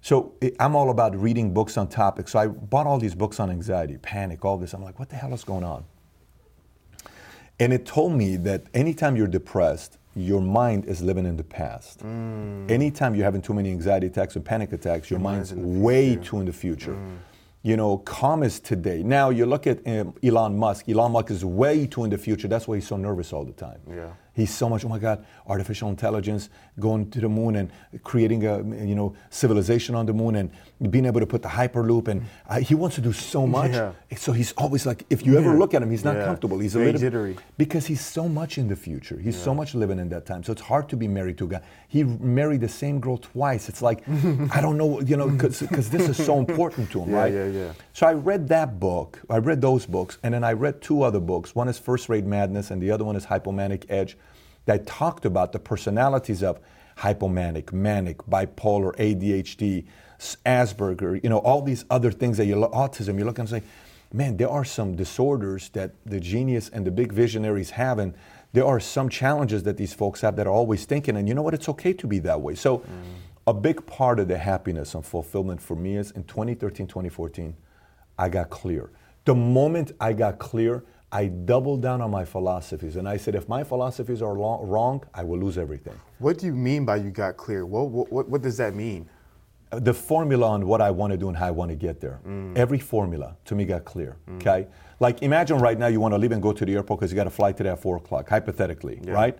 so it- I'm all about reading books on topics. So I bought all these books on anxiety, panic, all this. I'm like, what the hell is going on? And it told me that anytime you're depressed, your mind is living in the past. Mm. Anytime you're having too many anxiety attacks or panic attacks, your mind's mind's way. Mm. too in the future. You know, calm is today. Now you look at um, Elon Musk. Elon Musk is way too in the future. That's why he's so nervous all the time. Yeah. He's so much. Oh my God! Artificial intelligence going to the moon and creating a you know civilization on the moon and being able to put the hyperloop and uh, he wants to do so much. Yeah. So he's always like, if you ever Yeah. look at him, he's not Yeah. comfortable. He's Very a little jittery. because he's so much in the future. He's so much living in that time. So it's hard to be married to a guy. He married the same girl twice. It's like, I don't know, you know, because this is so important to him, right? yeah, yeah. So I read that book. I read those books, and then I read two other books. One is First Rate Madness, and the other one is Hypomanic Edge, that talked about the personalities of hypomanic, manic, bipolar, ADHD, Asperger, you know, all these other things that you look, autism, you look and say, man, there are some disorders that the genius and the big visionaries have, and there are some challenges that these folks have that are always thinking, and you know what, it's okay to be that way. So, mm. a big part of the happiness and fulfillment for me is in 2013, 2014, I got clear. The moment I got clear, I doubled down on my philosophies, and I said, if my philosophies are lo- wrong, I will lose everything. What do you mean by you got clear? What, what, what, does that mean? Uh, the formula on what I want to do and how I want to get there. Mm. Every formula to me got clear. Mm. Okay, like imagine right now you want to leave and go to the airport because you got a flight today at four o'clock. Hypothetically, right?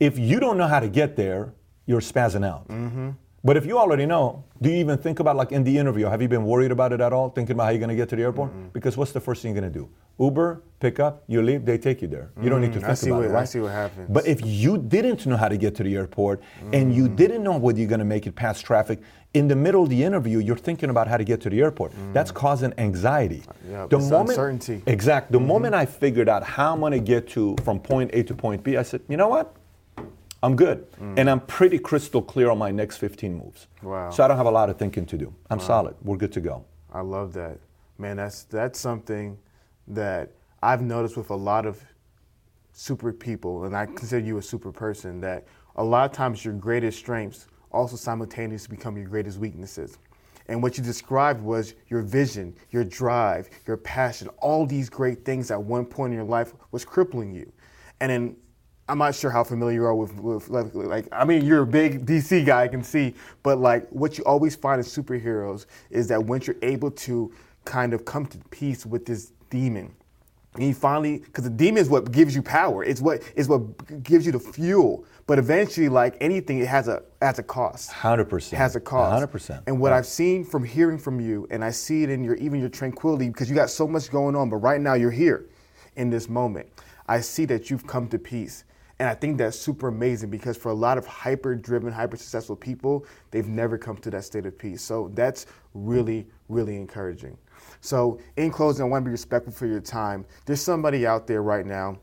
If you don't know how to get there, you're spazzing out. Mm-hmm. But if you already know, do you even think about like in the interview? Have you been worried about it at all? Thinking about how you're going to get to the airport? Because what's the first thing you're going to do? Uber, pick up, you leave, they take you there. You don't need to Mm, think about what- it, I see what happens. But if you didn't know how to get to the airport and you mm. didn't know whether you're going to make it past traffic, in the middle of the interview, you're thinking about how to get to the airport. Mm. That's causing anxiety. Uh, yeah, it's uncertainty. Exact. The mm-hmm. moment I figured out how I'm going to get to from point A to point B, I said, you know what? I'm good. And I'm pretty crystal clear on my next 15 moves. Wow. So I don't have a lot of thinking to do. I'm solid. We're good to go. I love that. Man, that's that's something that I've noticed with a lot of super people, and I consider you a super person, that a lot of times your greatest strengths also simultaneously become your greatest weaknesses. And what you described was your vision, your drive, your passion, all these great things at one point in your life was crippling you. And then I'm not sure how familiar you are with, with like, like, I mean, you're a big DC guy, I can see, but like what you always find in superheroes is that once you're able to kind of come to peace with this demon, and you finally, because the demon is what gives you power. It's what is what gives you the fuel. But eventually, like anything, it has a has a cost. 100%. It has a cost. 100%. And what Right. I've seen from hearing from you, and I see it in your even your tranquility, because you got so much going on. But right now, you're here, in this moment. I see that you've come to peace. And I think that's super amazing because for a lot of hyper driven, hyper successful people, they've never come to that state of peace. So that's really, really encouraging. So, in closing, I want to be respectful for your time. There's somebody out there right now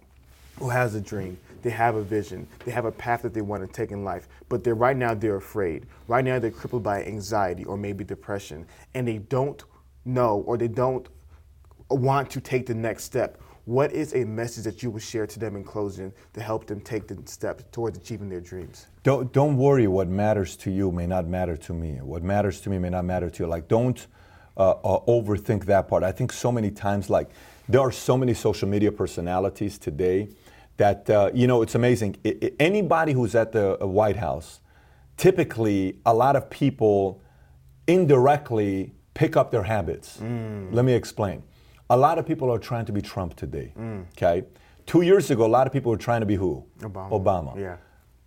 who has a dream. They have a vision. They have a path that they want to take in life. But they're right now they're afraid. Right now they're crippled by anxiety or maybe depression. And they don't know or they don't want to take the next step. What is a message that you would share to them in closing to help them take the steps towards achieving their dreams? Don't, don't worry what matters to you may not matter to me. What matters to me may not matter to you. Like, don't uh, uh, overthink that part. I think so many times, like, there are so many social media personalities today that, uh, you know, it's amazing. Anybody who's at the uh, White House, typically, a lot of people indirectly pick up their habits. Let me explain. A lot of people are trying to be Trump today, okay? Two years ago, a lot of people were trying to be who? Obama. Obama. Yeah.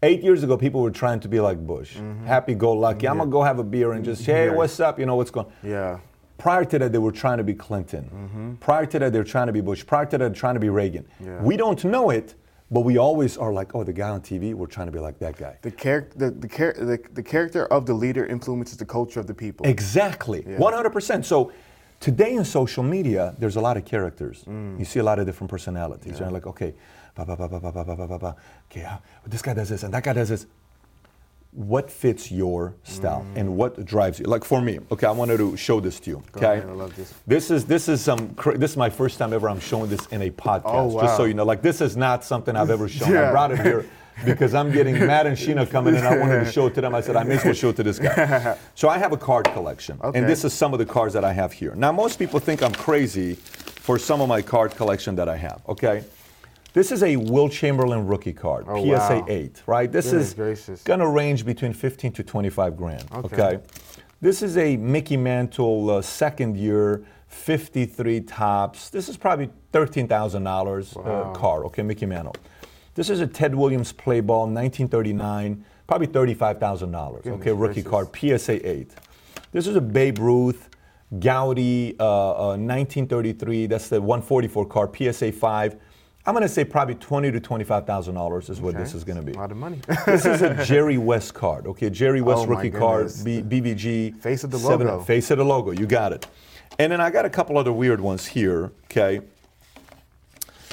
Eight years ago, people were trying to be like Bush, mm-hmm. happy go lucky. I'm gonna go have a beer and just, say, hey, Yeah. what's up? You know what's going Yeah. Prior to that, they were trying to be Clinton. Mm-hmm. Prior to that, they were trying to be Bush. Prior to that, they're trying to be Reagan. Yeah. We don't know it, but we always are like, oh, the guy on TV, we're trying to be like that guy. The, char- the, the, char- the, the character of the leader influences the culture of the people. Exactly, 100%. So today in social media, there's a lot of characters. You see a lot of different personalities. You're like, okay, ba, ba, ba, ba, ba, ba, ba, ba, ba, okay, ah, this guy does this and that guy does this. What fits your style and what drives you? Like for me, okay, I wanted to show this to you. Go Okay, ahead, I love this. This is this is some cra- this is my first time ever I'm showing this in a podcast. Oh, wow. Just so you know, like this is not something I've ever shown. I Yeah. brought it here because I'm getting Matt and Sheena coming in. I wanted to show it to them. I said I may as well show it to this guy. So I have a card collection, Okay. and this is some of the cards that I have here. Now most people think I'm crazy for some of my card collection that I have. Okay. This is a Wilt Chamberlain rookie card, Oh, PSA wow. 8, right? This Goodness is gracious. gonna range between 15 to 25 grand. Okay. okay? This is a Mickey Mantle uh, second year, 53 Topps. This is probably $13,000 uh, car, okay, Mickey Mantle. This is a Ted Williams play ball, 1939, probably $35,000, okay, rookie gracious. card, PSA 8. This is a Babe Ruth, Goudey, uh, uh, 1933, that's the 144 car, PSA 5. I'm gonna say probably 20 to $25,000 is what this is gonna be. A lot of money. this is a Jerry West card. Okay, Jerry West Oh, rookie card. B- BVG. Face of the seven- logo. Face of the logo. You got it. And then I got a couple other weird ones here. Okay.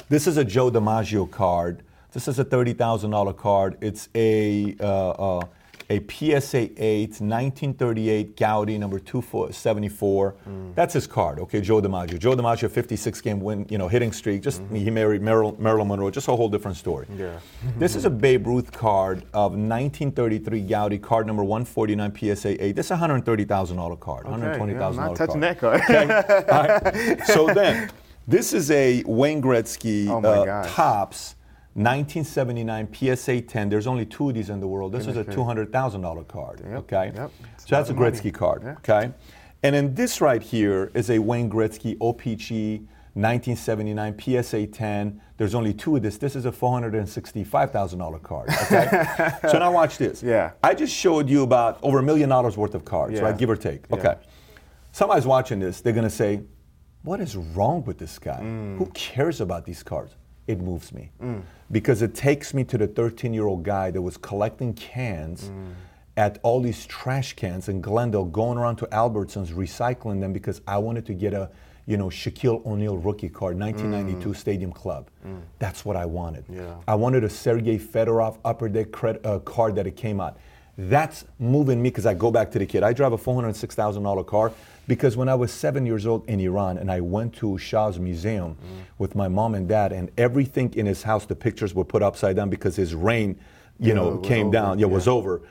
This is a Joe DiMaggio card. This is a thirty thousand dollar card. It's a uh, uh, a PSA 8, 1938 Goudey number 274. Mm. That's his card. Okay, Joe DiMaggio. Joe DiMaggio, 56 game win, you know, hitting streak. Just he married Marilyn, Marilyn Monroe. Just a whole different story. Mm-hmm. Yeah. this is a Babe Ruth card of 1933 Goudey, card number 149 PSA 8. This is a $130,000 card. Okay, yeah, $120,000 I'm not touching card. that card. Okay? Right. So then, this is a Wayne Gretzky Oh uh. Topps 1979 PSA 10. There's only two of these in the world. This is a $200,000 card. Yep, Okay. yep. So that's a of money. Gretzky card. Yeah. Okay. And then this right here is a Wayne Gretzky OPC 1979 PSA 10. There's only two of this. This is a $465,000 card. Okay. so now watch this. Yeah. I just showed you about over a million dollars worth of cards, Yeah. right? Give or take. Yeah. Okay. Somebody's watching this, they're gonna say, What is wrong with this guy? Mm. Who cares about these cards? It moves me. Because it takes me to the 13 year old guy that was collecting cans Mm. at all these trash cans in Glendale, going around to Albertsons, recycling them because I wanted to get a you know, Shaquille O'Neal rookie card, 1992 Stadium Club. That's what I wanted. Mm. Yeah. I wanted a Sergei Fedorov upper deck cred, uh, card that it came out. That's moving me because I go back to the kid. I drive a $406,000 car because when I was seven years old in Iran and I went to Shah's museum Mm. with my mom and dad, and everything in his house, the pictures were put upside down because his reign, you Yeah, know, came over, down. Yeah, was over.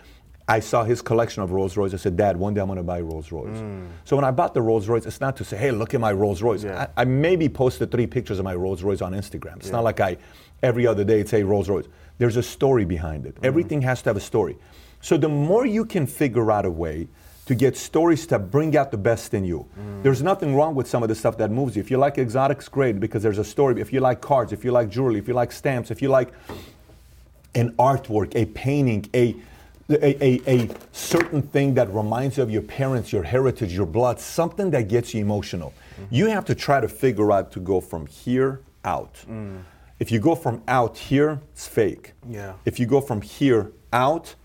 I saw his collection of Rolls Royce. I said, Dad, one day I'm going to buy Rolls Royce. So when I bought the Rolls Royce, it's not to say, hey, look at my Rolls Royce. Yeah. I, I maybe posted three pictures of my Rolls Royce on Instagram. It's not like I, every other day, say Rolls Royce. There's a story behind it. Everything has to have a story. So the more you can figure out a way to get stories to bring out the best in you. Mm. There's nothing wrong with some of the stuff that moves you. If you like exotics, great, because there's a story. If you like cards, if you like jewelry, if you like stamps, if you like an artwork, a painting, a, a, a, a certain thing that reminds you of your parents, your heritage, your blood, something that gets you emotional. Mm-hmm. You have to try to figure out to go from here out. Mm. If you go from out here, it's fake. Yeah. If you go from here out,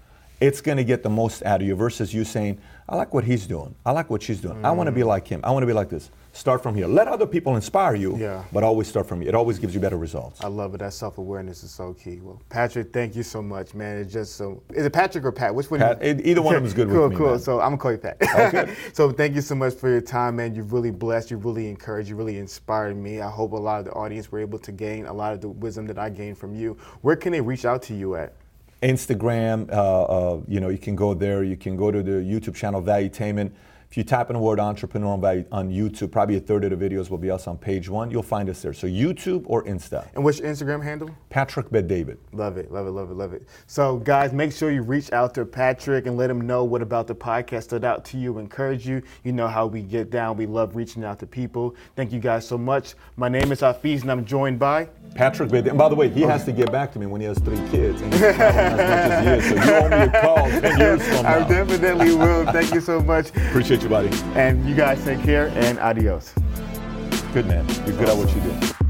it's going to get the most out of you versus you saying, I like what he's doing. I like what she's doing. I want to be mm. like him. I want to be like this. Start from here. Let other people inspire you, Yeah. but always start from here. It always gives you better results. I love it. That self awareness is so key. Well, Patrick, thank you so much, man. It's just so. Is it Patrick or Pat? Which one? Pat, you- either one of them is good with cool, me, Cool, man. So I'm gonna call you Pat. Okay. so thank you so much for your time, man. You've really blessed. You've really encouraged. You really inspired me. I hope a lot of the audience were able to gain a lot of the wisdom that I gained from you. Where can they reach out to you at? Instagram, uh, uh, you know, you can go there. You can go to the YouTube channel Valuetainment. If you type in the word entrepreneur on, on YouTube, probably a third of the videos will be us on page one. You'll find us there. So YouTube or Insta. And what's your Instagram handle? Patrick Bet David. Love it, love it, love it, love it. So, guys, make sure you reach out to Patrick and let him know what about the podcast stood out to you, encourage you. You know how we get down. We love reaching out to people. Thank you guys so much. My name is Hafeez, and I'm joined by Patrick Bet. And by the way, he has to get back to me when he has three kids. And he's as much as he is. So you owe me a call 10 years from now. I definitely will. Thank you so much. Appreciate you, buddy. And you guys take care and adios. Good man. You're good at what you do.